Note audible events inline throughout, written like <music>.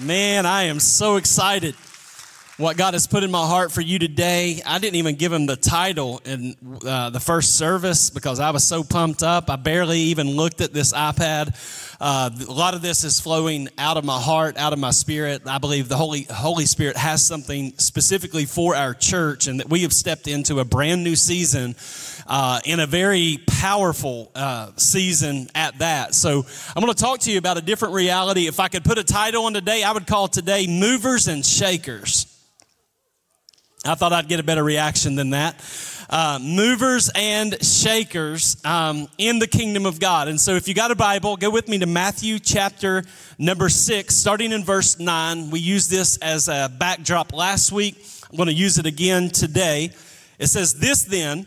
Man, I am so excited what God has put in my heart for you today. I didn't even give him the title in uh, the first service because I was so pumped up. I barely even looked at this iPad. Uh, a lot of this is flowing out of my heart, out of my spirit. I believe the Holy Holy Spirit has something specifically for our church, and that we have stepped into a brand new season uh, in a very powerful uh, season at that. So I'm going to talk to you about a different reality. If I could put a title on today, I would call today "Movers and Shakers." I thought I'd get a better reaction than that. Uh, movers and shakers um, in the kingdom of God. And so, if you got a Bible, go with me to Matthew chapter number six, starting in verse nine. We used this as a backdrop last week. I'm going to use it again today. It says, This then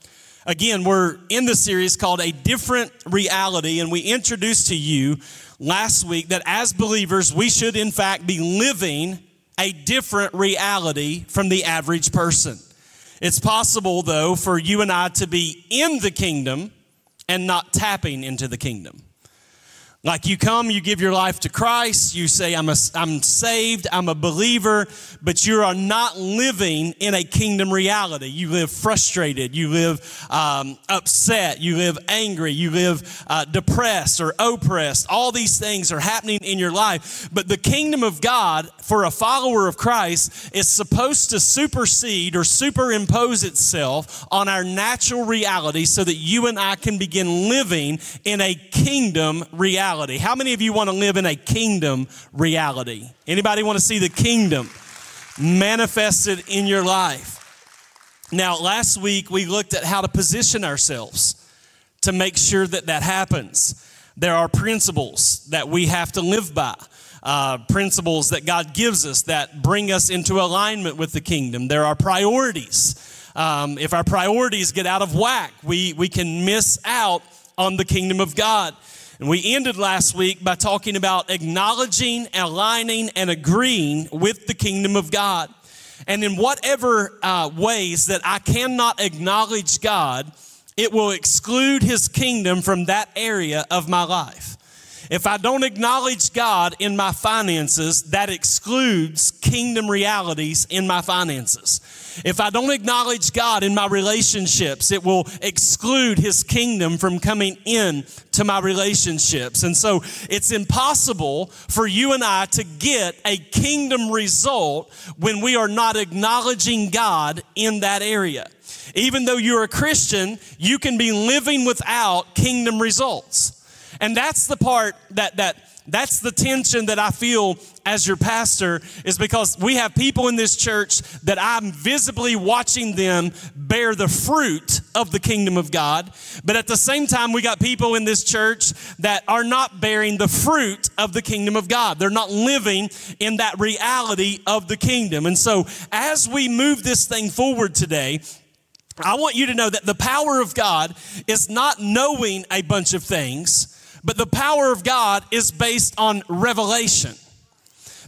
Again, we're in the series called A Different Reality, and we introduced to you last week that as believers, we should in fact be living a different reality from the average person. It's possible, though, for you and I to be in the kingdom and not tapping into the kingdom. Like you come, you give your life to Christ, you say, I'm, a, I'm saved, I'm a believer, but you are not living in a kingdom reality. You live frustrated, you live um, upset, you live angry, you live uh, depressed or oppressed. All these things are happening in your life. But the kingdom of God for a follower of Christ is supposed to supersede or superimpose itself on our natural reality so that you and I can begin living in a kingdom reality reality. How many of you want to live in a kingdom reality? Anybody want to see the kingdom manifested in your life? Now, last week we looked at how to position ourselves to make sure that that happens. There are principles that we have to live by. Uh, principles that God gives us that bring us into alignment with the kingdom. There are priorities. Um, if our priorities get out of whack, we, we can miss out on the kingdom of God. And we ended last week by talking about acknowledging, aligning, and agreeing with the kingdom of God. And in whatever uh, ways that I cannot acknowledge God, it will exclude his kingdom from that area of my life. If I don't acknowledge God in my finances, that excludes kingdom realities in my finances. If I don't acknowledge God in my relationships, it will exclude his kingdom from coming in to my relationships. And so it's impossible for you and I to get a kingdom result when we are not acknowledging God in that area. Even though you're a Christian, you can be living without kingdom results. And that's the part that, that, that's the tension that I feel as your pastor is because we have people in this church that I'm visibly watching them bear the fruit of the kingdom of God. But at the same time, we got people in this church that are not bearing the fruit of the kingdom of God. They're not living in that reality of the kingdom. And so as we move this thing forward today, I want you to know that the power of God is not knowing a bunch of things but the power of God is based on revelation.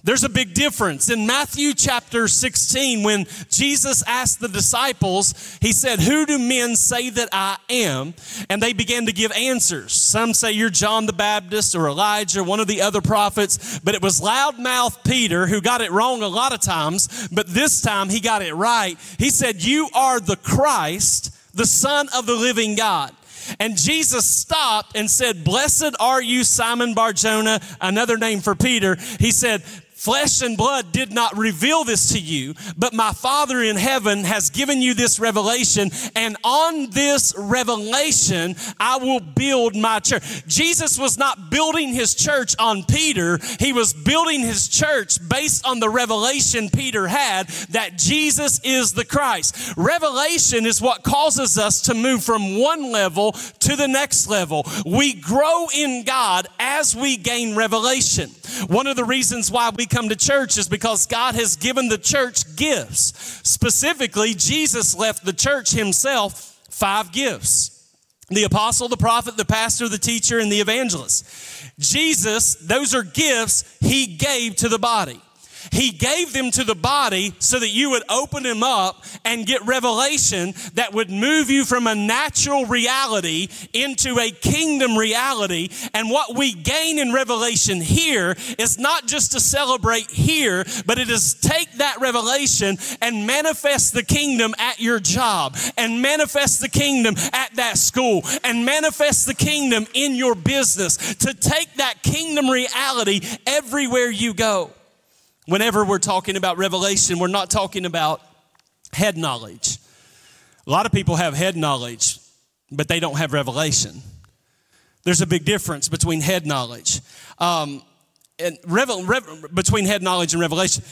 There's a big difference. In Matthew chapter 16, when Jesus asked the disciples, he said, Who do men say that I am? And they began to give answers. Some say you're John the Baptist or Elijah, one of the other prophets. But it was loudmouth Peter who got it wrong a lot of times, but this time he got it right. He said, You are the Christ, the Son of the living God. And Jesus stopped and said, Blessed are you, Simon Barjona, another name for Peter. He said, Flesh and blood did not reveal this to you, but my Father in heaven has given you this revelation. And on this revelation, I will build my church. Jesus was not building his church on Peter. He was building his church based on the revelation Peter had that Jesus is the Christ. Revelation is what causes us to move from one level to the next level. We grow in God as we gain revelation. One of the reasons why we come to church is because God has given the church gifts. Specifically, Jesus left the church himself five gifts the apostle, the prophet, the pastor, the teacher, and the evangelist. Jesus, those are gifts he gave to the body. He gave them to the body so that you would open them up and get revelation that would move you from a natural reality into a kingdom reality. And what we gain in revelation here is not just to celebrate here, but it is take that revelation and manifest the kingdom at your job and manifest the kingdom at that school and manifest the kingdom in your business to take that kingdom reality everywhere you go. Whenever we're talking about revelation, we're not talking about head knowledge. A lot of people have head knowledge, but they don't have revelation. There's a big difference between head knowledge um, and revel, rev, between head knowledge and revelation.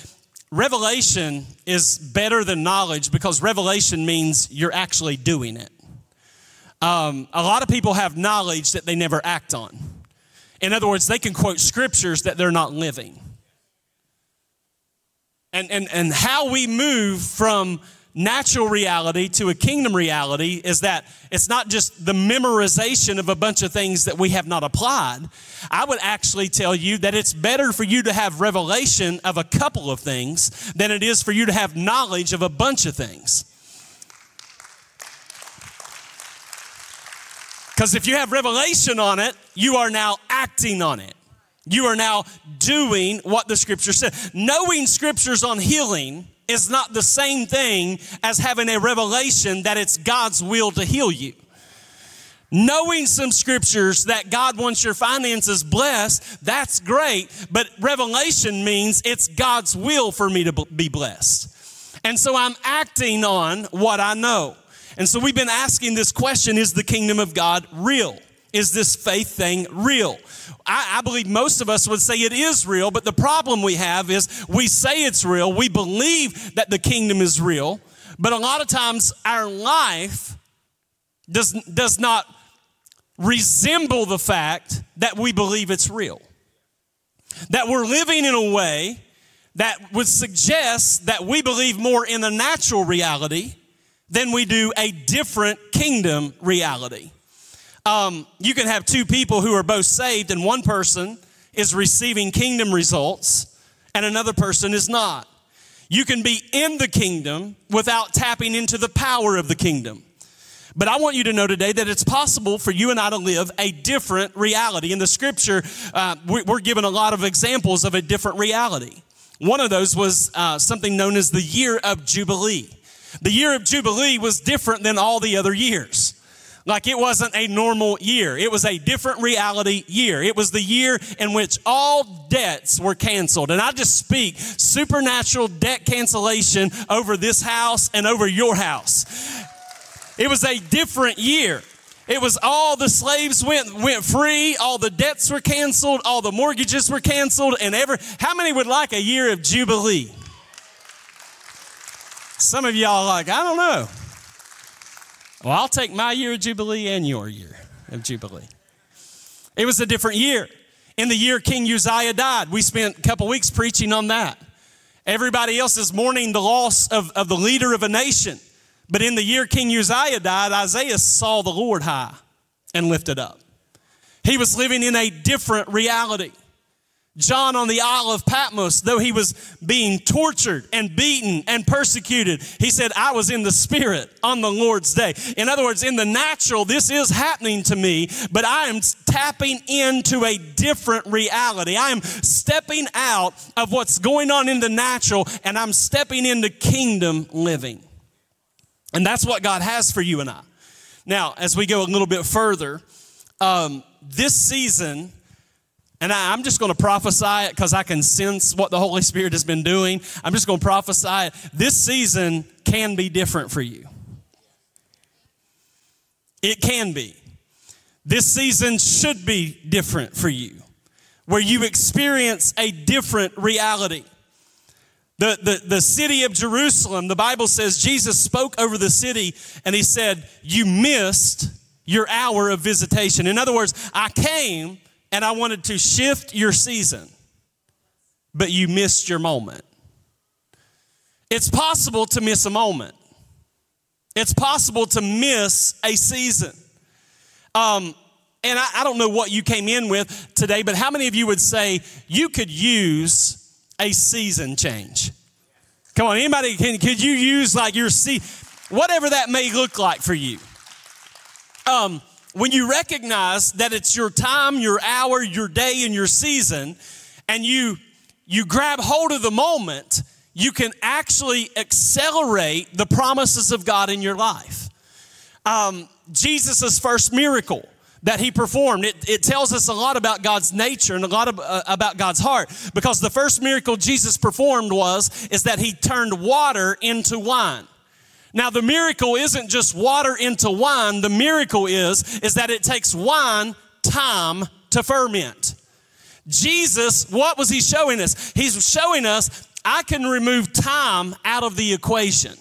Revelation is better than knowledge because revelation means you're actually doing it. Um, a lot of people have knowledge that they never act on. In other words, they can quote scriptures that they're not living and, and, and how we move from natural reality to a kingdom reality is that it's not just the memorization of a bunch of things that we have not applied. I would actually tell you that it's better for you to have revelation of a couple of things than it is for you to have knowledge of a bunch of things. Because if you have revelation on it, you are now acting on it. You are now doing what the scripture said. Knowing scriptures on healing is not the same thing as having a revelation that it's God's will to heal you. Knowing some scriptures that God wants your finances blessed, that's great, but revelation means it's God's will for me to be blessed. And so I'm acting on what I know. And so we've been asking this question is the kingdom of God real? Is this faith thing real? I, I, believe most of us would say it is real, but the problem we have is we say it's real, we believe that the kingdom is real, but a lot of times our life does, does not resemble the fact that we believe it's real. That we're living in a way that would suggest that we believe more in the natural reality than we do a different kingdom reality. Um, you can have two people who are both saved, and one person is receiving kingdom results, and another person is not. You can be in the kingdom without tapping into the power of the kingdom. But I want you to know today that it's possible for you and I to live a different reality. In the scripture, uh, we're given a lot of examples of a different reality. One of those was uh, something known as the year of Jubilee. The year of Jubilee was different than all the other years. Like it wasn't a normal year. It was a different reality year. It was the year in which all debts were canceled. And I just speak supernatural debt cancellation over this house and over your house. It was a different year. It was all the slaves went went free, all the debts were canceled, all the mortgages were canceled, and ever how many would like a year of jubilee? Some of y'all like, I don't know. Well, I'll take my year of Jubilee and your year of Jubilee. It was a different year. In the year King Uzziah died, we spent a couple weeks preaching on that. Everybody else is mourning the loss of, of the leader of a nation. But in the year King Uzziah died, Isaiah saw the Lord high and lifted up. He was living in a different reality. John on the Isle of Patmos, though he was being tortured and beaten and persecuted, he said, I was in the spirit on the Lord's day. In other words, in the natural, this is happening to me, but I am tapping into a different reality. I am stepping out of what's going on in the natural and I'm stepping into kingdom living. And that's what God has for you and I. Now, as we go a little bit further, um, this season, and I, am just going to prophesy it because I can sense what the Holy Spirit has been doing. I'm just going to prophesy it. This season can be different for you. It can be. This season should be different for you, where you experience a different reality. The, the, the city of Jerusalem, the Bible says Jesus spoke over the city and he said, You missed your hour of visitation. In other words, I came and I wanted to shift your season, but you missed your moment. It's possible to miss a moment. It's possible to miss a season. Um, and I, I, don't know what you came in with today, but how many of you would say you could use a season change? Come on, anybody, can, could you use like your see, whatever that may look like for you? Um, when you recognize that it's your time, your hour, your day, and your season, and you you grab hold of the moment, you can actually accelerate the promises of God in your life. Um, Jesus' first miracle that he performed. It, it, tells us a lot about God's nature and a lot of, uh, about God's heart because the first miracle Jesus performed was is that he turned water into wine. Now the miracle isn't just water into wine. The miracle is is that it takes wine time to ferment. Jesus, what was he showing us? He's showing us I can remove time out of the equation.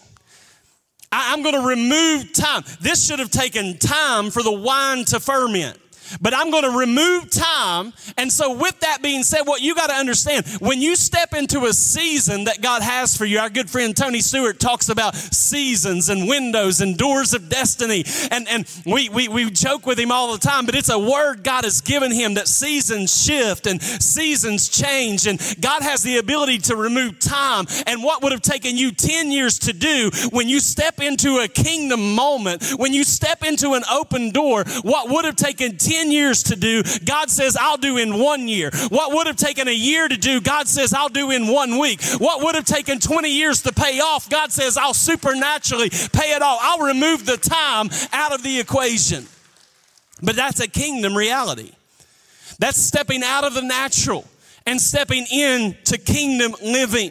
I, am going to remove time. This should have taken time for the wine to ferment but I'm going to remove time. And so, with that being said, what you got to understand when you step into a season that God has for you, our good friend Tony Stewart talks about seasons and windows and doors of destiny. And, and we, we, we joke with him all the time, but it's a word God has given him that seasons shift and seasons change. And God has the ability to remove time. And what would have taken you 10 years to do when you step into a kingdom moment, when you step into an open door, what would have taken 10 10 years to do, God says, I'll do in one year. What would have taken a year to do, God says, I'll do in one week. What would have taken 20 years to pay off, God says, I'll supernaturally pay it all. I'll remove the time out of the equation. But that's a kingdom reality. That's stepping out of the natural and stepping into kingdom living.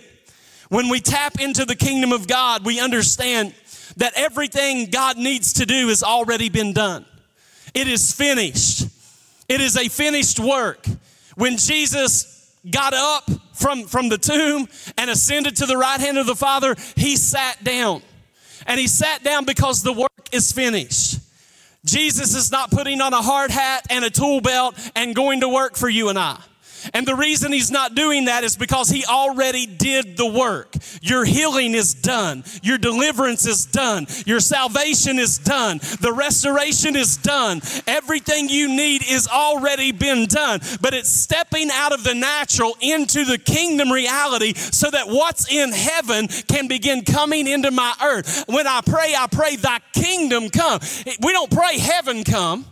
When we tap into the kingdom of God, we understand that everything God needs to do has already been done. It is finished. It is a finished work. When Jesus got up from, from the tomb and ascended to the right hand of the Father, he sat down. And he sat down because the work is finished. Jesus is not putting on a hard hat and a tool belt and going to work for you and I. And the reason he's not doing that is because he already did the work. Your healing is done. Your deliverance is done. Your salvation is done. The restoration is done. Everything you need is already been done. But it's stepping out of the natural into the kingdom reality so that what's in heaven can begin coming into my earth. When I pray, I pray thy kingdom come. We don't pray heaven come.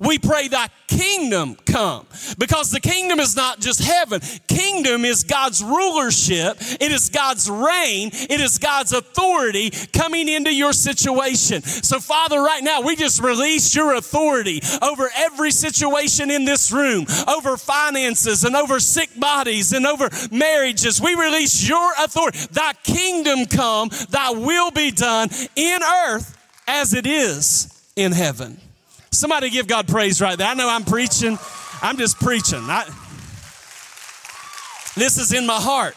We pray thy kingdom come because the kingdom is not just heaven. Kingdom is God's rulership. It is God's reign. It is God's authority coming into your situation. So Father, right now we just release your authority over every situation in this room, over finances and over sick bodies and over marriages. We release your authority. Thy kingdom come, thy will be done in earth as it is in heaven. Somebody give God praise right there. I know I'm preaching. I'm just preaching. I, this is in my heart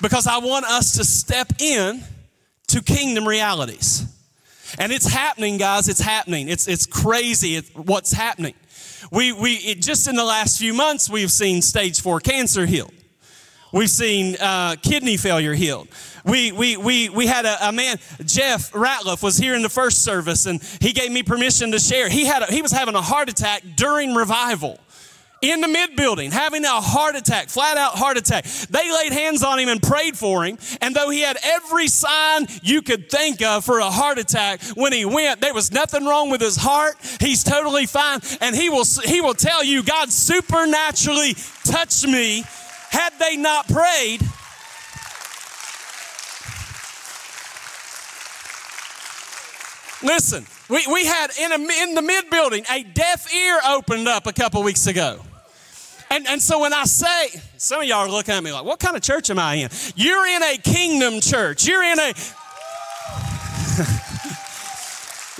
because I want us to step in to kingdom realities. And it's happening, guys. It's happening. It's, it's crazy what's happening. We, we it, just in the last few months, we've seen stage four cancer healed. We've seen uh, kidney failure healed. We, we, we, we had a, a, man, Jeff Ratliff, was here in the first service, and he gave me permission to share. He, had a, he was having a heart attack during revival in the mid building, having a heart attack, flat out heart attack. They laid hands on him and prayed for him. And though he had every sign you could think of for a heart attack, when he went, there was nothing wrong with his heart. He's totally fine. And he will, he will tell you, God supernaturally touched me. Had they not prayed, Listen, we, we had in, a, in the mid building a deaf ear opened up a couple weeks ago. And, and so when I say, some of y'all are looking at me like, what kind of church am I in? You're in a kingdom church. You're in a.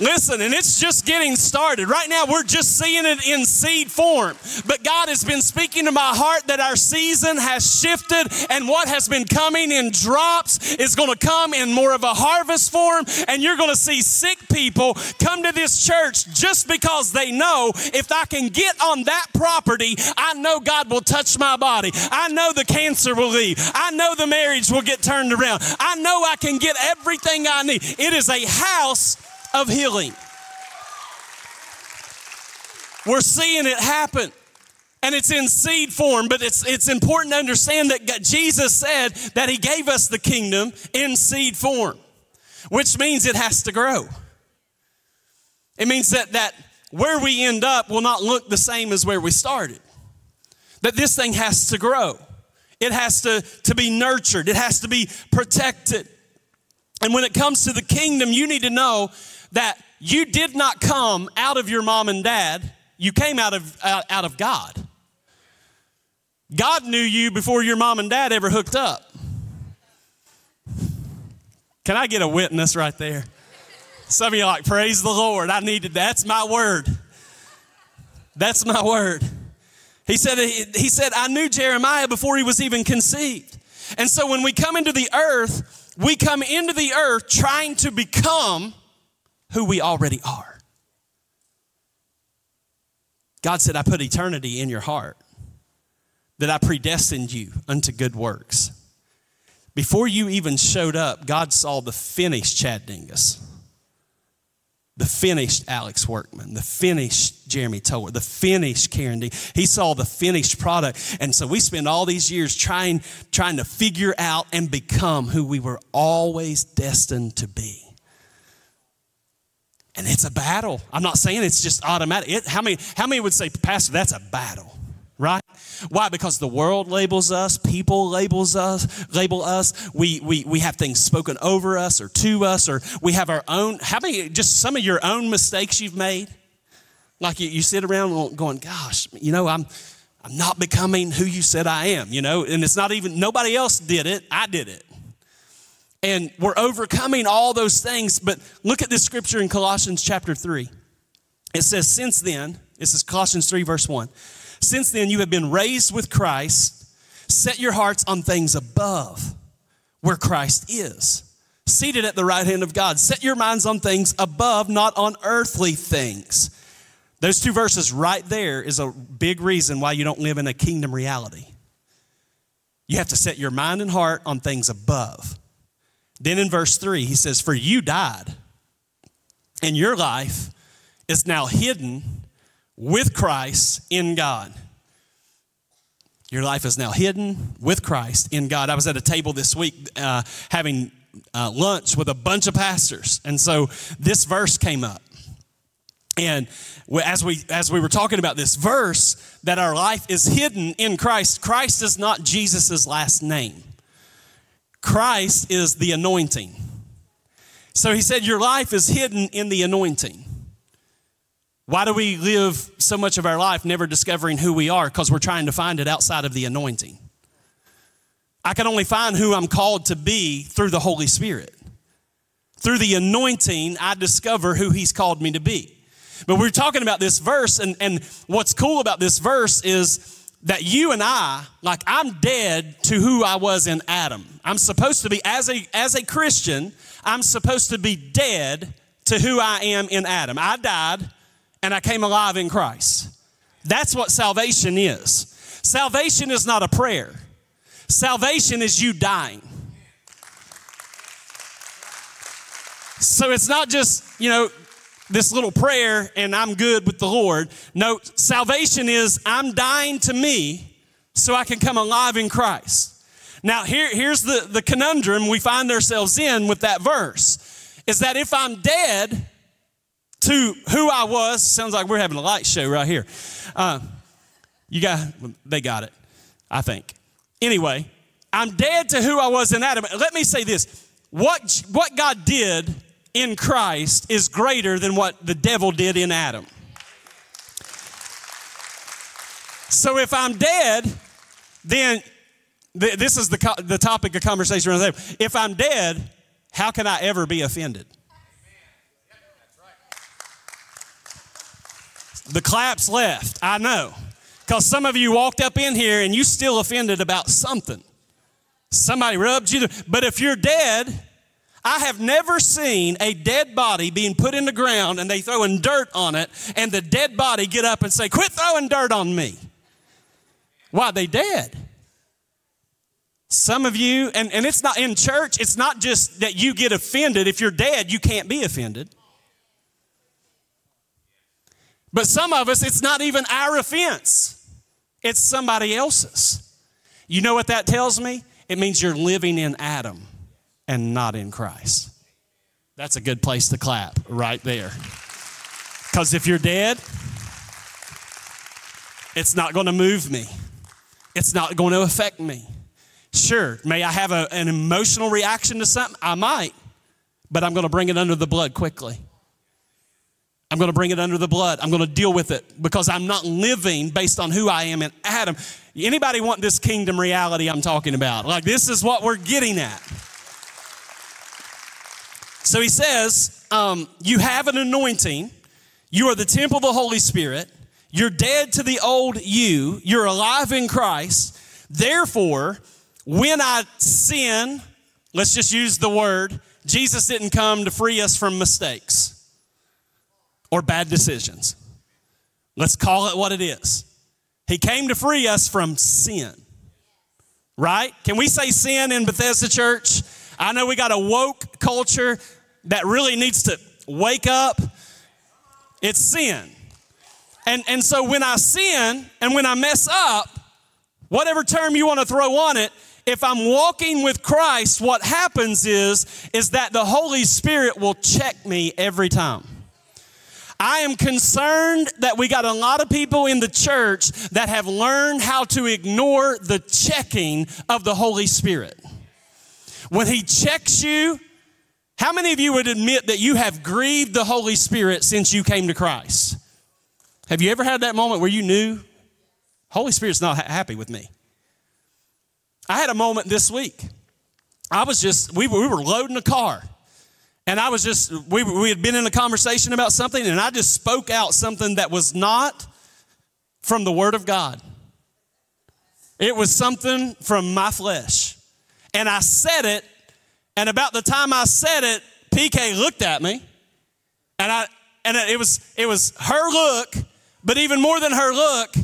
Listen, and it's just getting started. Right now, we're just seeing it in seed form. But God has been speaking to my heart that our season has shifted, and what has been coming in drops is going to come in more of a harvest form. And you're going to see sick people come to this church just because they know if I can get on that property, I know God will touch my body. I know the cancer will leave. I know the marriage will get turned around. I know I can get everything I need. It is a house of healing. We're seeing it happen. And it's in seed form, but it's, it's important to understand that God, Jesus said that He gave us the kingdom in seed form, which means it has to grow. It means that, that where we end up will not look the same as where we started. That this thing has to grow. It has to, to be nurtured. It has to be protected. And when it comes to the kingdom, you need to know that you did not come out of your mom and dad, you came out of, out, out of God. God knew you before your mom and dad ever hooked up. Can I get a witness right there? Some of you like, praise the Lord. I needed that's my word. That's my word. He said, he said, I knew Jeremiah before he was even conceived. And so when we come into the earth, we come into the earth trying to become who we already are. God said, I put eternity in your heart, that I predestined you unto good works. Before you even showed up, God saw the finished Chad Dingus, the finished Alex Workman, the finished Jeremy Tower, the finished Karen D. He saw the finished product. And so we spend all these years trying, trying to figure out and become who we were always destined to be. And it's a battle. I'm not saying it's just automatic. It, how, many, how many would say, Pastor, that's a battle? Right? Why? Because the world labels us, people labels us, label us. We, we, we have things spoken over us or to us, or we have our own. How many, just some of your own mistakes you've made? Like you, you sit around going, gosh, you know, I'm, I'm not becoming who you said I am, you know, and it's not even, nobody else did it, I did it and we're overcoming all those things. But look at this scripture in Colossians chapter 3. It says, Since then, this is Colossians 3, verse 1. Since then, you have been raised with Christ. Set your hearts on things above where Christ is, seated at the right hand of God. Set your minds on things above, not on earthly things. Those two verses right there is a big reason why you don't live in a kingdom reality. You have to set your mind and heart on things above. Then in verse 3, he says, For you died, and your life is now hidden with Christ in God. Your life is now hidden with Christ in God. I was at a table this week uh, having uh, lunch with a bunch of pastors, and so this verse came up. And as we as we were talking about this verse, that our life is hidden in Christ. Christ is not Jesus' last name. Christ is the anointing. So he said, Your life is hidden in the anointing. Why do we live so much of our life never discovering who we are? Because we're trying to find it outside of the anointing. I can only find who I'm called to be through the Holy Spirit. Through the anointing, I discover who He's called me to be. But we're talking about this verse, and, and what's cool about this verse is that you and I, like I'm dead to who I was in Adam. I'm supposed to be, as a, as a Christian, I'm supposed to be dead to who I am in Adam. I died and I came alive in Christ. That's what salvation is. Salvation is not a prayer, salvation is you dying. So it's not just, you know, this little prayer and I'm good with the Lord. No, salvation is I'm dying to me so I can come alive in Christ. Now, here, here's the, the conundrum we find ourselves in with that verse is that if I'm dead to who I was, sounds like we're having a light show right here. Uh, you got, they got it, I think. Anyway, I'm dead to who I was in Adam. Let me say this what, what God did in Christ is greater than what the devil did in Adam. So if I'm dead, then th- this is the, co- the topic of conversation. If I'm dead, how can I ever be offended? The claps left, I know. Because some of you walked up in here and you still offended about something. Somebody rubbed you. But if you're dead, I have never seen a dead body being put in the ground and they throwing dirt on it and the dead body get up and say, quit throwing dirt on me. Why? They dead. Some of you, and, and it's not in church, it's not just that you get offended. If you're dead, you can't be offended. But some of us, it's not even our offense, it's somebody else's. You know what that tells me? It means you're living in Adam and not in Christ. That's a good place to clap right there. Because if you're dead, it's not going to move me, it's not going to affect me. Sure, may I have a, an emotional reaction to something? I might, but I'm going to bring it under the blood quickly. I'm going to bring it under the blood. I'm going to deal with it because I'm not living based on who I am in Adam. Anybody want this kingdom reality I'm talking about? Like this is what we're getting at. So he says, um, You have an anointing. You are the temple of the Holy Spirit. You're dead to the old you. You're alive in Christ. Therefore, when I sin, let's just use the word, Jesus didn't come to free us from mistakes or bad decisions. Let's call it what it is. He came to free us from sin. Right? Can we say sin in Bethesda Church? I know we got a woke culture that really needs to wake up. It's sin. And, and so when I sin and when I mess up, whatever term you want to throw on it, if I'm walking with Christ, what happens is, is that the Holy Spirit will check me every time. I am concerned that we got a lot of people in the church that have learned how to ignore the checking of the Holy Spirit. When He checks you, how many of you would admit that you have grieved the Holy Spirit since you came to Christ? Have you ever had that moment where you knew Holy Spirit's not ha- happy with me? I had a moment this week. I was just, we, we were loading a car and I was just, we, we had been in a conversation about something, and I just spoke out something that was not from the Word of God. It was something from my flesh. And I said it, and about the time I said it, PK looked at me, and I and it was it was her look, but even more than her look,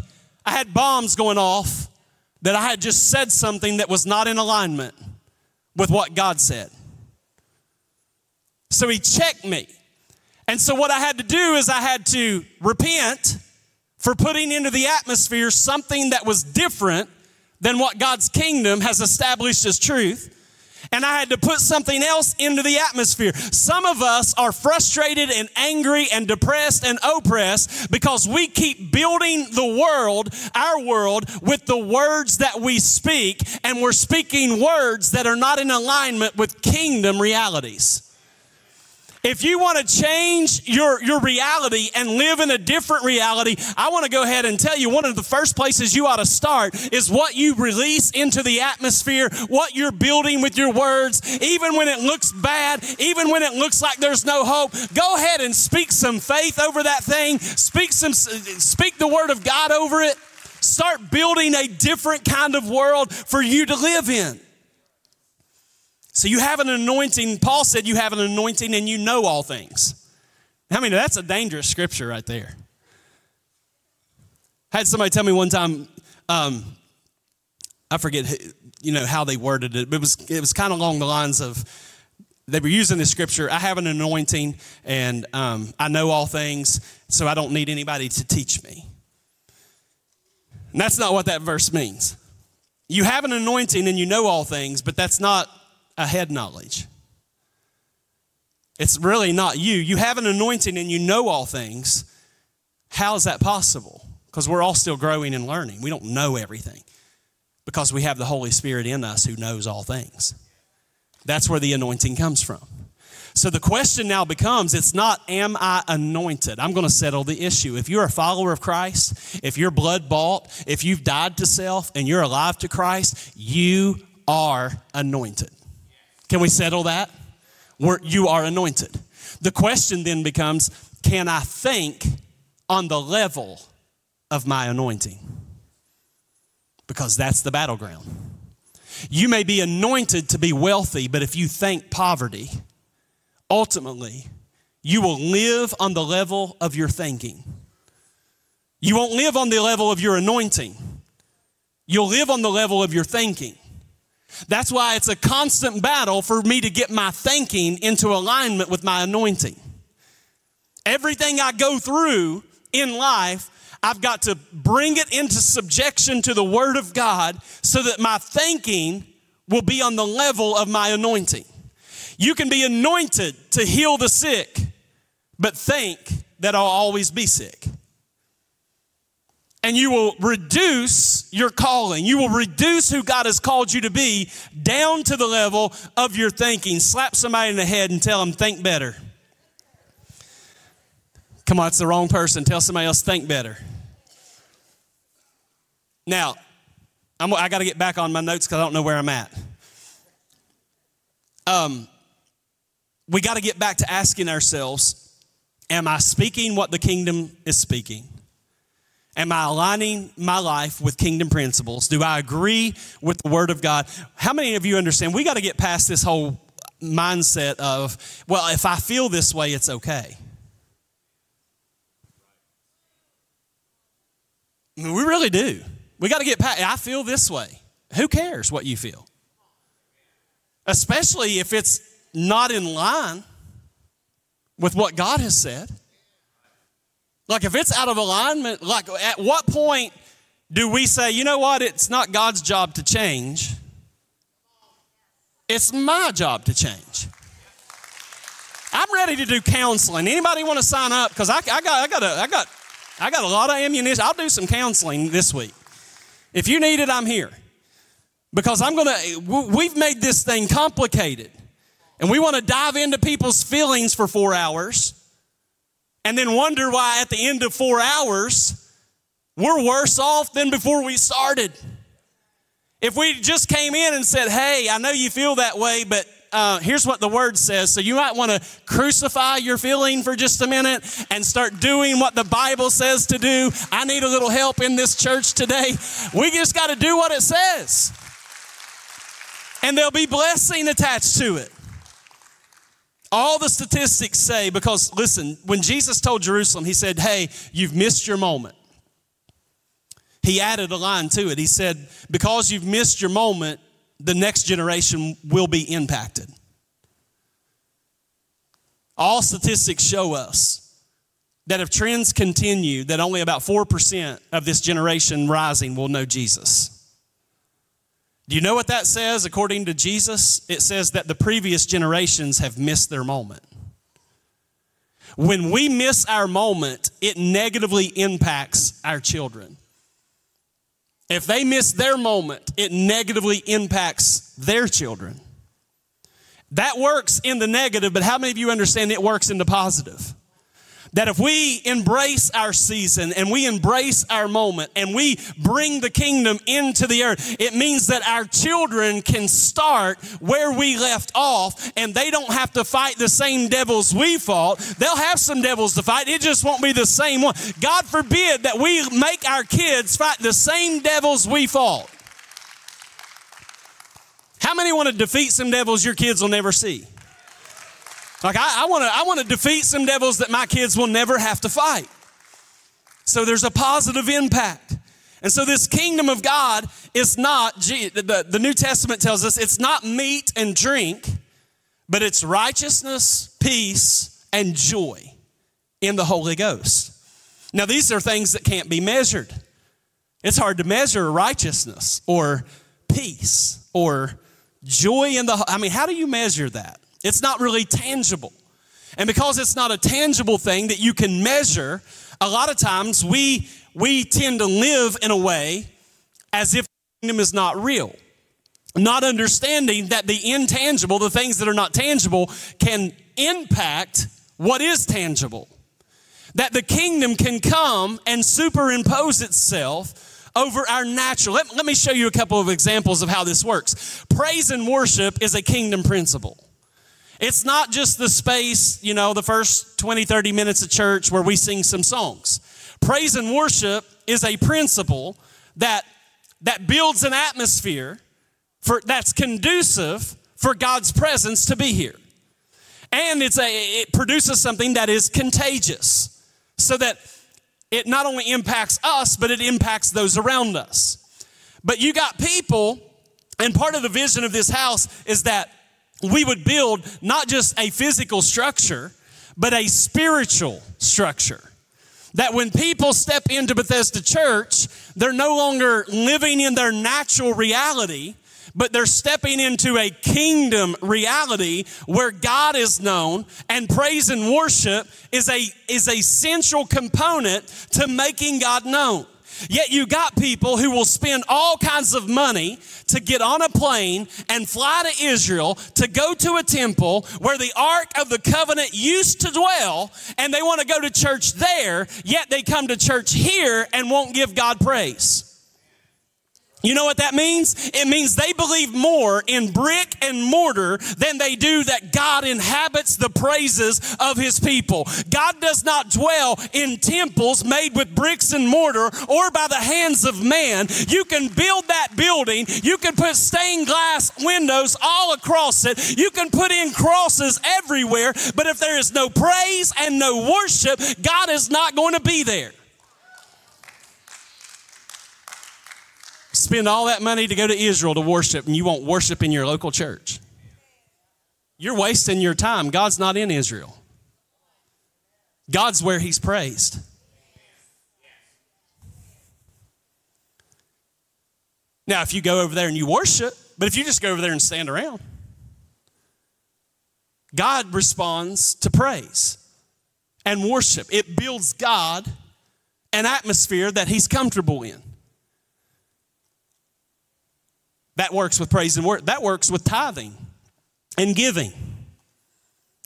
I had bombs going off that I had just said something that was not in alignment with what God said. So he checked me. And so what I had to do is I had to repent for putting into the atmosphere something that was different than what God's kingdom has established as truth. And I had to put something else into the atmosphere. Some of us are frustrated and angry and depressed and oppressed because we keep building the world, our world, with the words that we speak, and we're speaking words that are not in alignment with kingdom realities. If you want to change your, your reality and live in a different reality, I want to go ahead and tell you one of the first places you ought to start is what you release into the atmosphere, what you're building with your words, even when it looks bad, even when it looks like there's no hope. Go ahead and speak some faith over that thing. Speak some speak the word of God over it. Start building a different kind of world for you to live in. So you have an anointing. Paul said you have an anointing and you know all things. I mean, that's a dangerous scripture right there. I had somebody tell me one time, um, I forget, you know, how they worded it, but it was, it was kind of along the lines of, they were using this scripture, I have an anointing and um, I know all things, so I don't need anybody to teach me. And that's not what that verse means. You have an anointing and you know all things, but that's not a head knowledge. It's really not you. You have an anointing and you know all things. How is that possible? Because we're all still growing and learning. We don't know everything because we have the Holy Spirit in us who knows all things. That's where the anointing comes from. So the question now becomes it's not, am I anointed? I'm going to settle the issue. If you're a follower of Christ, if you're blood bought, if you've died to self and you're alive to Christ, you are anointed. Can we settle that? We're, you are anointed. The question then becomes can I think on the level of my anointing? Because that's the battleground. You may be anointed to be wealthy, but if you think poverty, ultimately, you will live on the level of your thinking. You won't live on the level of your anointing. You'll live on the level of your thinking. That's why it's a constant battle for me to get my thinking into alignment with my anointing. Everything I go through in life, I've got to bring it into subjection to the Word of God so that my thinking will be on the level of my anointing. You can be anointed to heal the sick, but think that I'll always be sick. And you will reduce your calling. You will reduce who God has called you to be down to the level of your thinking. Slap somebody in the head and tell them, think better. Come on, it's the wrong person. Tell somebody else, think better. Now, I'm, i got to get back on my notes because I don't know where I'm at. Um, we got to get back to asking ourselves Am I speaking what the kingdom is speaking? Am I aligning my life with kingdom principles? Do I agree with the word of God? How many of you understand? We got to get past this whole mindset of, well, if I feel this way, it's okay. I mean, we really do. We got to get past, I feel this way. Who cares what you feel? Especially if it's not in line with what God has said. Like if it's out of alignment, like at what point do we say, you know what, it's not God's job to change? It's my job to change. I'm ready to do counseling. Anybody want to sign up? Because I, I, got, I, got a, I, got, I got a lot of ammunition. I'll do some counseling this week. If you need it, I'm here. Because I'm going to, we've made this thing complicated. And we want to dive into people's feelings for four hours and then wonder why at the end of four hours we're worse off than before we started. If we just came in and said, Hey, I know you feel that way, but uh, here's what the word says. So you might want to crucify your feeling for just a minute and start doing what the Bible says to do. I need a little help in this church today. We just got to do what it says. And there'll be blessing attached to it. All the statistics say, because listen, when Jesus told Jerusalem, he said, Hey, you've missed your moment. He added a line to it. He said, Because you've missed your moment, the next generation will be impacted. All statistics show us that if trends continue, that only about 4% of this generation rising will know Jesus. Do you know what that says according to Jesus? It says that the previous generations have missed their moment. When we miss our moment, it negatively impacts our children. If they miss their moment, it negatively impacts their children. That works in the negative, but how many of you understand it works in the positive? That if we embrace our season and we embrace our moment and we bring the kingdom into the earth, it means that our children can start where we left off and they don't have to fight the same devils we fought. They'll have some devils to fight, it just won't be the same one. God forbid that we make our kids fight the same devils we fought. How many want to defeat some devils your kids will never see? Like I, I want to I want to defeat some devils that my kids will never have to fight. So there's a positive impact. And so this kingdom of God is not the, the New Testament tells us it's not meat and drink, but it's righteousness, peace, and joy in the Holy Ghost. Now these are things that can't be measured. It's hard to measure righteousness or peace or joy in the I mean, how do you measure that? It's not really tangible. And because it's not a tangible thing that you can measure, a lot of times we, we tend to live in a way as if the kingdom is not real. not understanding that the intangible, the things that are not tangible, can impact what is tangible. That the kingdom can come and superimpose itself over our natural. Let, let me show you a couple of examples of how this works. Praise and worship is a kingdom principle. It's not just the space, you know, the first 20, 30 minutes of church where we sing some songs. Praise and worship is a principle that, that builds an atmosphere for, that's conducive for God's presence to be here. And it's a, it produces something that is contagious so that it not only impacts us, but it impacts those around us. But you got people, and part of the vision of this house is that we would build not just a physical structure, but a spiritual structure. That when people step into Bethesda Church, they're no longer living in their natural reality, but they're stepping into a kingdom reality where God is known and praise and worship is a, is a central component to making God known. Yet you got people who will spend all kinds of money to get on a plane and fly to Israel to go to a temple where the Ark of the Covenant used to dwell, and they want to go to church there, yet they come to church here and won't give God praise. You know what that means? It means they believe more in brick and mortar than they do that God inhabits the praises of his people. God does not dwell in temples made with bricks and mortar or by the hands of man. You can build that building, you can put stained glass windows all across it, you can put in crosses everywhere, but if there is no praise and no worship, God is not going to be there. Spend all that money to go to Israel to worship and you won't worship in your local church. You're wasting your time. God's not in Israel, God's where He's praised. Now, if you go over there and you worship, but if you just go over there and stand around, God responds to praise and worship. It builds God an atmosphere that He's comfortable in. That works with praise and work. That works with tithing and giving.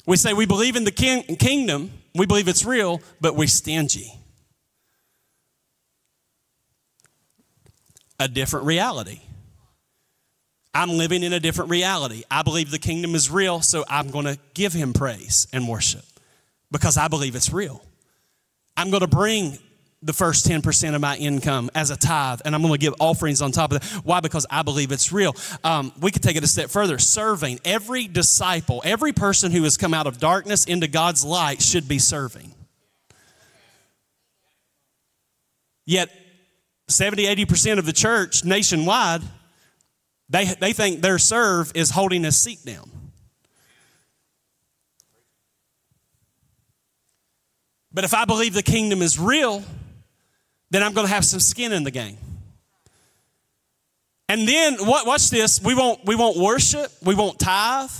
We say we believe in the king, kingdom, we believe it's real, but we're stingy. A different reality. I'm living in a different reality. I believe the kingdom is real, so I'm going to give him praise and worship because I believe it's real. I'm going to bring the first 10% of my income as a tithe, and I'm going to give offerings on top of that. Why? Because I believe it's real. Um, we could take it a step further. Serving. Every disciple, every person who has come out of darkness into God's light should be serving. Yet, 70, 80% of the church nationwide, they, they think their serve is holding a seat down. But if I believe the kingdom is real, then I'm going to have some skin in the game. And then what, watch this, we won't we won't worship, we won't tithe,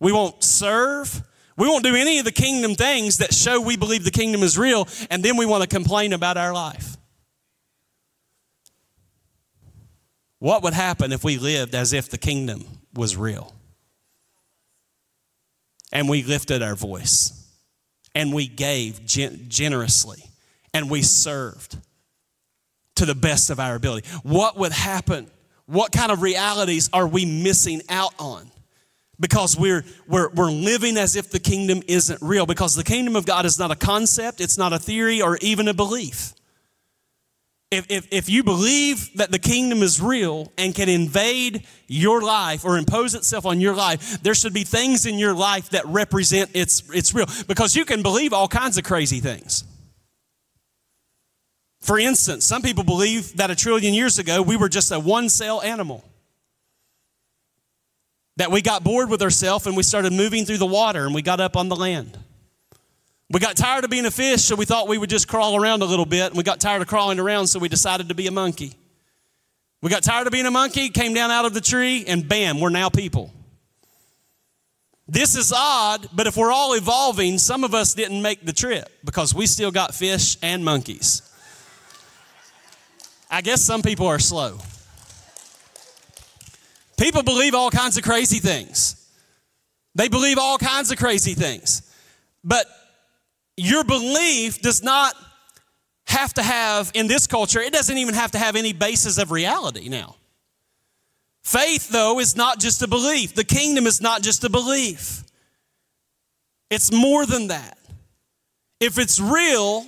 we won't serve, we won't do any of the kingdom things that show we believe the kingdom is real, and then we want to complain about our life. What would happen if we lived as if the kingdom was real? And we lifted our voice and we gave gen- generously and we served to the best of our ability. What would happen? What kind of realities are we missing out on? Because we're, we're, we're living as if the kingdom isn't real. Because the kingdom of God is not a concept, it's not a theory, or even a belief. If, if, if you believe that the kingdom is real and can invade your life or impose itself on your life, there should be things in your life that represent it's, it's real. Because you can believe all kinds of crazy things. For instance, some people believe that a trillion years ago we were just a one cell animal. That we got bored with ourselves and we started moving through the water and we got up on the land. We got tired of being a fish, so we thought we would just crawl around a little bit. And we got tired of crawling around, so we decided to be a monkey. We got tired of being a monkey, came down out of the tree, and bam, we're now people. This is odd, but if we're all evolving, some of us didn't make the trip because we still got fish and monkeys. I guess some people are slow. People believe all kinds of crazy things. They believe all kinds of crazy things. But your belief does not have to have, in this culture, it doesn't even have to have any basis of reality now. Faith, though, is not just a belief. The kingdom is not just a belief, it's more than that. If it's real,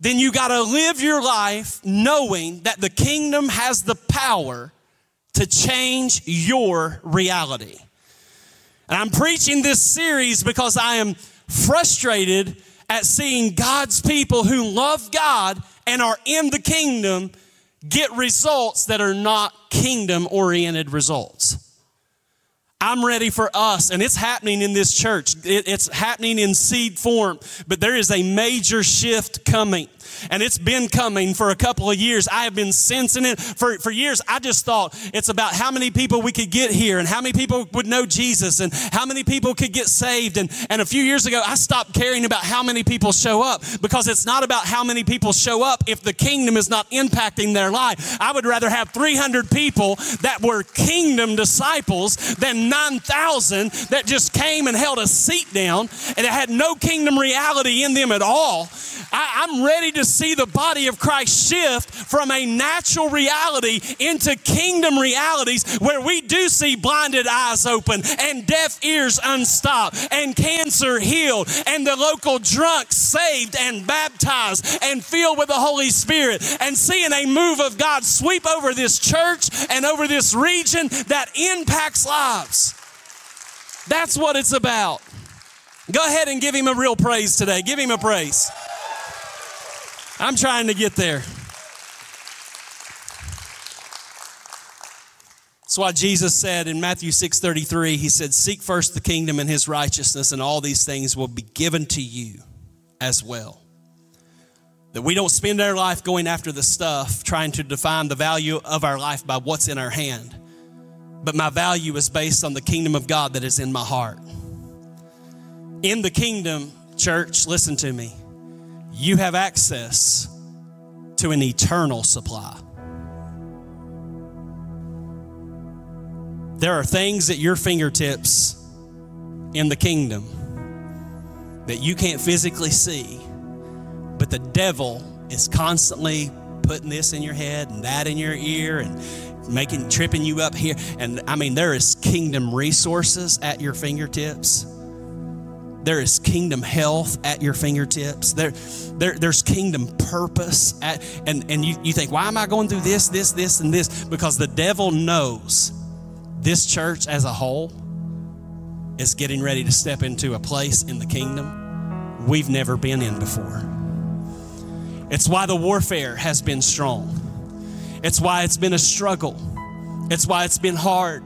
then you got to live your life knowing that the kingdom has the power to change your reality. And I'm preaching this series because I am frustrated at seeing God's people who love God and are in the kingdom get results that are not kingdom oriented results. I'm ready for us, and it's happening in this church. it's happening in seed form, but there is a major shift coming and it's been coming for a couple of years. I have been sensing it for, for years. I just thought it's about how many people we could get here and how many people would know Jesus and how many people could get saved. And, and a few years ago, I stopped caring about how many people show up because it's not about how many people show up if the kingdom is not impacting their life. I would rather have 300 people that were kingdom disciples than 9,000 that just came and held a seat down and had no kingdom reality in them at all. I, I'm ready to see the body of Christ shift from a natural reality into kingdom realities where we do see blinded eyes open and deaf ears unstopped and cancer healed and the local drunk saved and baptized and filled with the Holy Spirit and seeing a move of God sweep over this church and over this region that impacts lives. That's what it's about. Go ahead and give him a real praise today. Give him a praise. I'm trying to get there. That's why Jesus said in Matthew 6:33, he said, "Seek first the kingdom and his righteousness, and all these things will be given to you as well." That we don't spend our life going after the stuff, trying to define the value of our life by what's in our hand. But my value is based on the kingdom of God that is in my heart. In the kingdom, church, listen to me you have access to an eternal supply. There are things at your fingertips in the kingdom that you can't physically see, but the devil is constantly putting this in your head and that in your ear and making tripping you up here and i mean there is kingdom resources at your fingertips there is kingdom health at your fingertips. There, there, there's kingdom purpose. At, and and you, you think, why am I going through this, this, this, and this? Because the devil knows this church as a whole is getting ready to step into a place in the kingdom we've never been in before. It's why the warfare has been strong. It's why it's been a struggle. It's why it's been hard.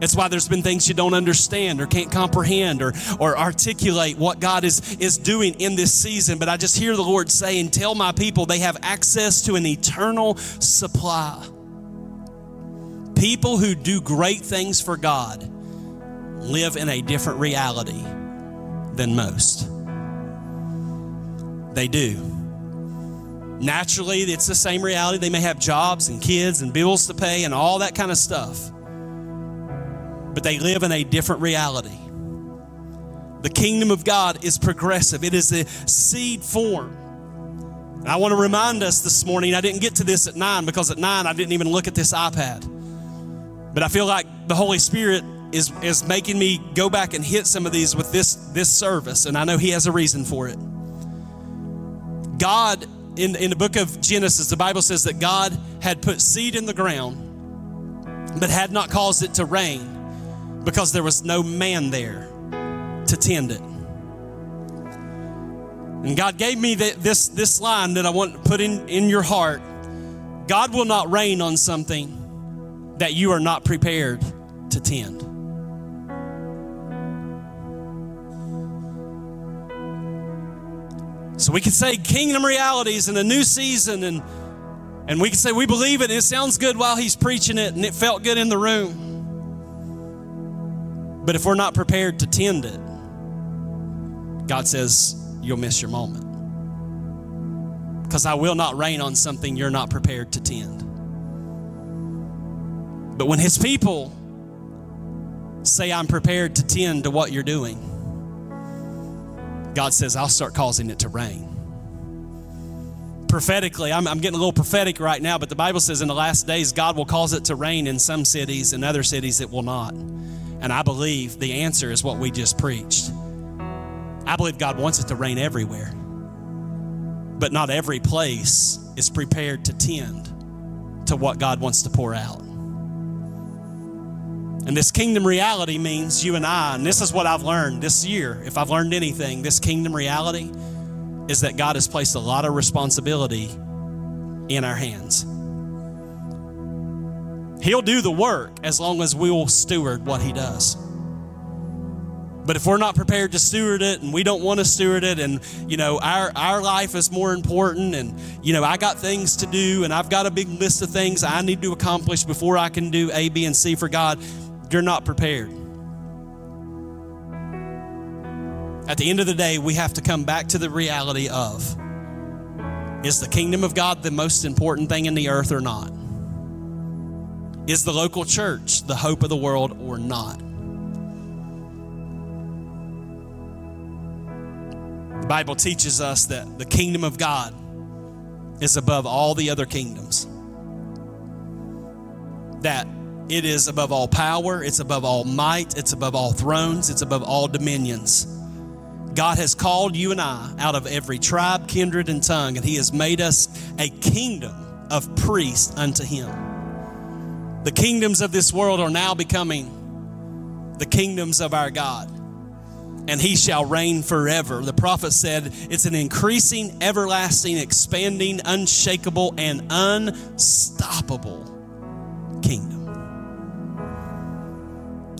It's why there's been things you don't understand or can't comprehend or, or articulate what God is, is doing in this season. But I just hear the Lord saying, Tell my people they have access to an eternal supply. People who do great things for God live in a different reality than most. They do. Naturally, it's the same reality. They may have jobs and kids and bills to pay and all that kind of stuff but they live in a different reality. The kingdom of God is progressive, it is a seed form. And I want to remind us this morning, I didn't get to this at nine because at nine I didn't even look at this iPad. But I feel like the Holy Spirit is, is making me go back and hit some of these with this, this service, and I know He has a reason for it. God, in, in the book of Genesis, the Bible says that God had put seed in the ground, but had not caused it to rain because there was no man there to tend it. And God gave me this, this line that I want to put in, in your heart God will not rain on something that you are not prepared to tend. So we can say kingdom realities in a new season, and, and we can say we believe it, and it sounds good while he's preaching it, and it felt good in the room. But if we're not prepared to tend it, God says, you'll miss your moment. Because I will not rain on something you're not prepared to tend. But when his people say, I'm prepared to tend to what you're doing, God says, I'll start causing it to rain. Prophetically, I'm, I'm, getting a little prophetic right now, but the Bible says in the last days, God will cause it to rain in some cities, and other cities it will not. And I believe the answer is what we just preached. I believe God wants it to rain everywhere, but not every place is prepared to tend to what God wants to pour out. And this kingdom reality means you and I, and this is what I've learned this year. If I've learned anything, this kingdom reality is that God has placed a lot of responsibility in our hands. He'll do the work as long as we will steward what He does. But if we're not prepared to steward it and we don't want to steward it and you know our our life is more important and you know I got things to do and I've got a big list of things I need to accomplish before I can do A, B, and C for God, you're not prepared. At the end of the day, we have to come back to the reality of is the kingdom of God the most important thing in the earth or not? Is the local church the hope of the world or not? The Bible teaches us that the kingdom of God is above all the other kingdoms. That it is above all power, it's above all might, it's above all thrones, it's above all dominions. God has called you and I out of every tribe, kindred, and tongue, and He has made us a kingdom of priests unto Him. The kingdoms of this world are now becoming the kingdoms of our God, and he shall reign forever. The prophet said it's an increasing, everlasting, expanding, unshakable, and unstoppable kingdom.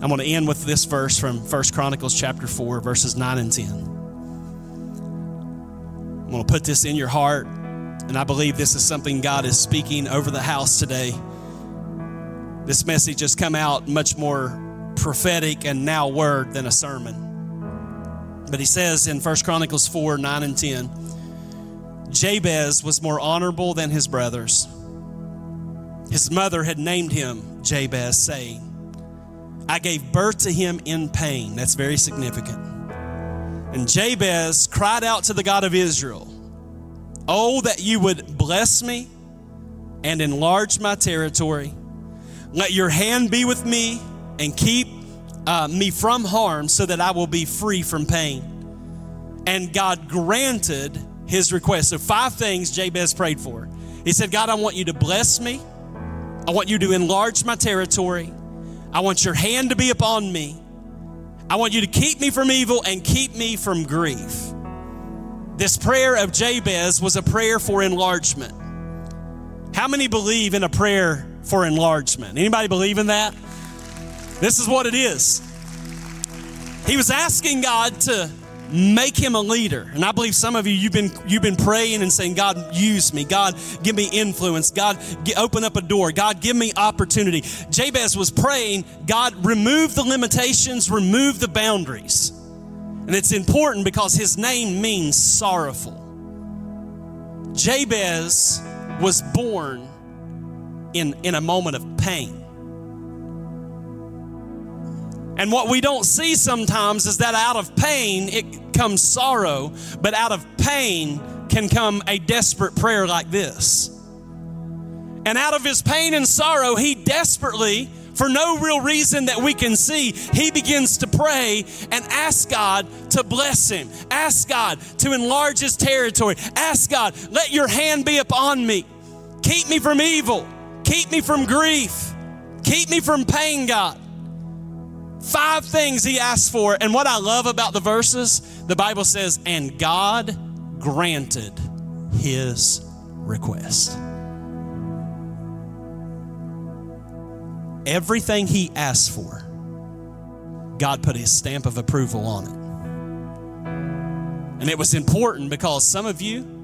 I'm going to end with this verse from 1 Chronicles chapter 4, verses 9 and 10. I'm going to put this in your heart, and I believe this is something God is speaking over the house today this message has come out much more prophetic and now word than a sermon. But he says in 1 Chronicles 4 9 and 10, Jabez was more honorable than his brothers. His mother had named him Jabez, saying, I gave birth to him in pain. That's very significant. And Jabez cried out to the God of Israel, Oh, that you would bless me and enlarge my territory let your hand be with me and keep uh, me from harm so that I will be free from pain. And God granted his request. So, five things Jabez prayed for. He said, God, I want you to bless me. I want you to enlarge my territory. I want your hand to be upon me. I want you to keep me from evil and keep me from grief. This prayer of Jabez was a prayer for enlargement. How many believe in a prayer for enlargement. Anybody believe in that? This is what it is. He was asking God to make him a leader. And I believe some of you you've been you've been praying and saying, God, use me. God, give me influence. God, get, open up a door. God, give me opportunity. Jabez was praying, God, remove the limitations, remove the boundaries. And it's important because his name means sorrowful. Jabez was born in, in a moment of pain. And what we don't see sometimes is that out of pain, it comes sorrow, but out of pain can come a desperate prayer like this. And out of his pain and sorrow, he desperately, for no real reason that we can see, he begins to pray and ask God to bless him. Ask God to enlarge his territory. Ask God, let your hand be upon me. Keep me from evil. Keep me from grief. Keep me from pain, God. Five things he asked for. And what I love about the verses, the Bible says, and God granted his request. Everything he asked for, God put his stamp of approval on it. And it was important because some of you,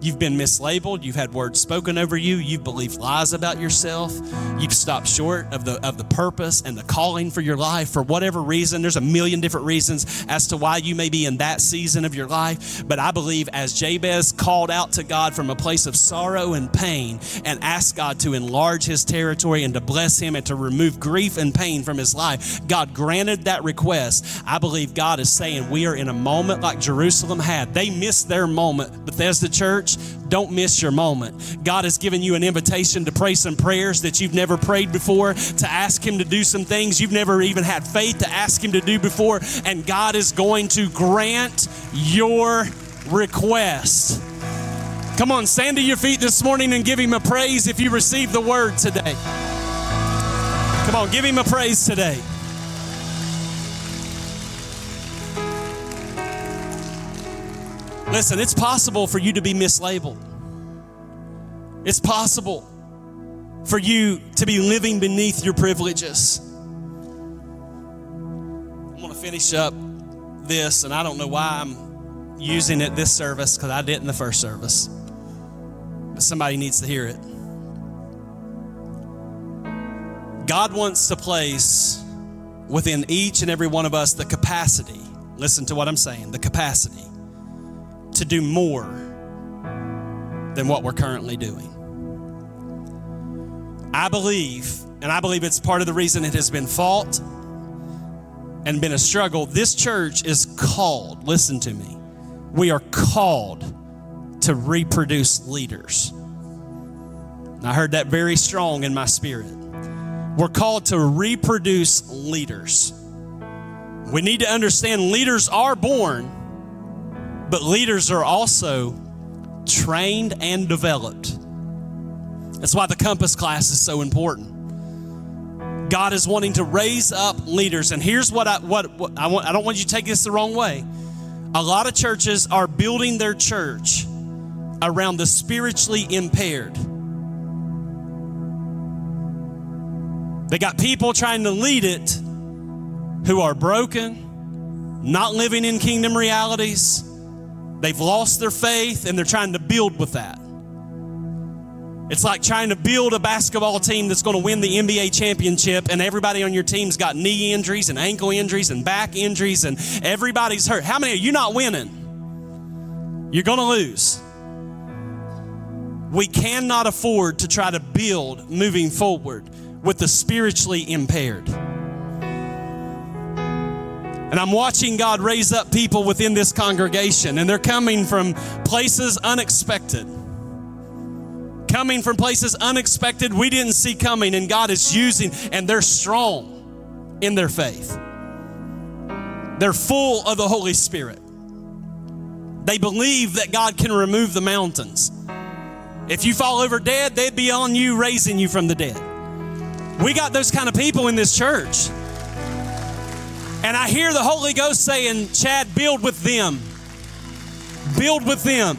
You've been mislabeled. You've had words spoken over you. You've believed lies about yourself. You've stopped short of the of the purpose and the calling for your life for whatever reason. There's a million different reasons as to why you may be in that season of your life. But I believe as Jabez called out to God from a place of sorrow and pain and asked God to enlarge his territory and to bless him and to remove grief and pain from his life, God granted that request. I believe God is saying we are in a moment like Jerusalem had. They missed their moment. Bethesda Church church, don't miss your moment. God has given you an invitation to pray some prayers that you've never prayed before, to ask Him to do some things you've never even had faith to ask Him to do before, and God is going to grant your request. Come on, stand to your feet this morning and give Him a praise if you receive the word today. Come on, give Him a praise today. Listen, it's possible for you to be mislabeled. It's possible for you to be living beneath your privileges. I'm going to finish up this, and I don't know why I'm using it this service because I didn't the first service. But somebody needs to hear it. God wants to place within each and every one of us the capacity, listen to what I'm saying, the capacity to do more than what we're currently doing. I believe, and I believe it's part of the reason it has been fought and been a struggle. This church is called, listen to me, we are called to reproduce leaders. I heard that very strong in my spirit. We're called to reproduce leaders. We need to understand leaders are born but leaders are also trained and developed. That's why the Compass class is so important. God is wanting to raise up leaders, and here's what I what, what I want. I don't want you to take this the wrong way. A lot of churches are building their church around the spiritually impaired. They got people trying to lead it who are broken, not living in kingdom realities, They've lost their faith and they're trying to build with that. It's like trying to build a basketball team that's going to win the NBA championship, and everybody on your team's got knee injuries and ankle injuries and back injuries, and everybody's hurt. How many are you not winning? You're going to lose. We cannot afford to try to build moving forward with the spiritually impaired. And I'm watching God raise up people within this congregation, and they're coming from places unexpected. Coming from places unexpected we didn't see coming, and God is using, and they're strong in their faith. They're full of the Holy Spirit. They believe that God can remove the mountains. If you fall over dead, they'd be on you raising you from the dead. We got those kind of people in this church. And I hear the Holy Ghost saying, Chad, build with them. Build with them.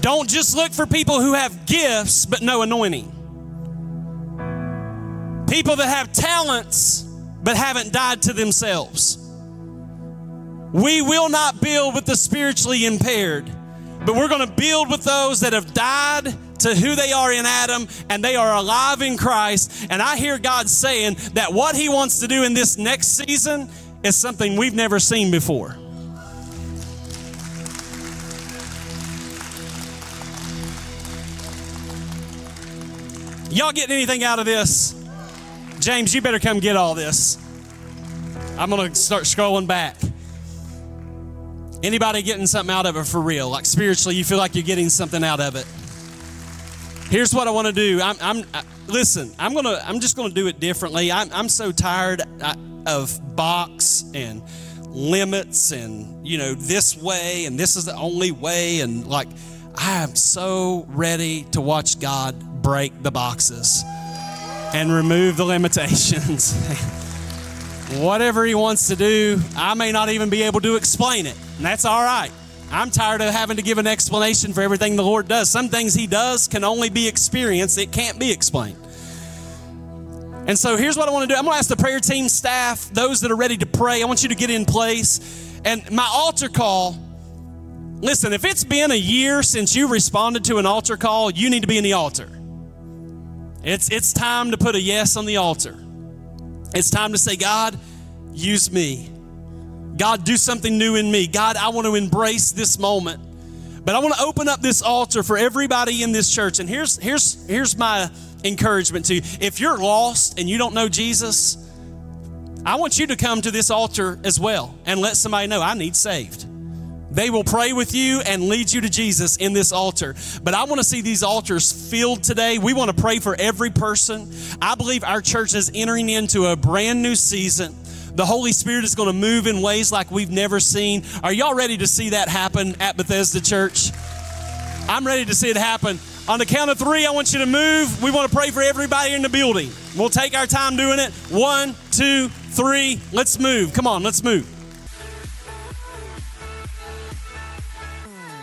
Don't just look for people who have gifts but no anointing. People that have talents but haven't died to themselves. We will not build with the spiritually impaired, but we're going to build with those that have died to who they are in Adam and they are alive in Christ. And I hear God saying that what He wants to do in this next season is something we've never seen before. Y'all getting anything out of this? James, you better come get all this. I'm going to start scrolling back. Anybody getting something out of it for real? Like spiritually, you feel like you're getting something out of it. Here's what I want to do. I'm, I'm I, listen. I'm gonna. I'm just gonna do it differently. I'm, I'm so tired uh, of box and limits and you know this way and this is the only way and like I am so ready to watch God break the boxes and remove the <laughs> limitations. <laughs> Whatever He wants to do, I may not even be able to explain it, and that's all right. I'm tired of having to give an explanation for everything the Lord does. Some things He does can only be experienced, it can't be explained. And so here's what I want to do I'm going to ask the prayer team staff, those that are ready to pray, I want you to get in place. And my altar call Listen, if it's been a year since you responded to an altar call, you need to be in the altar. It's, it's time to put a yes on the altar. It's time to say, God, use me. God, do something new in me. God, I want to embrace this moment. But I want to open up this altar for everybody in this church. And here's, here's, here's my encouragement to you. If you're lost and you don't know Jesus, I want you to come to this altar as well and let somebody know I need saved. They will pray with you and lead you to Jesus in this altar. But I want to see these altars filled today. We want to pray for every person. I believe our church is entering into a brand new season. The Holy Spirit is going to move in ways like we've never seen. Are y'all ready to see that happen at Bethesda Church? I'm ready to see it happen. On the count of three, I want you to move. We want to pray for everybody in the building. We'll take our time doing it. One, two, three. Let's move. Come on, let's move.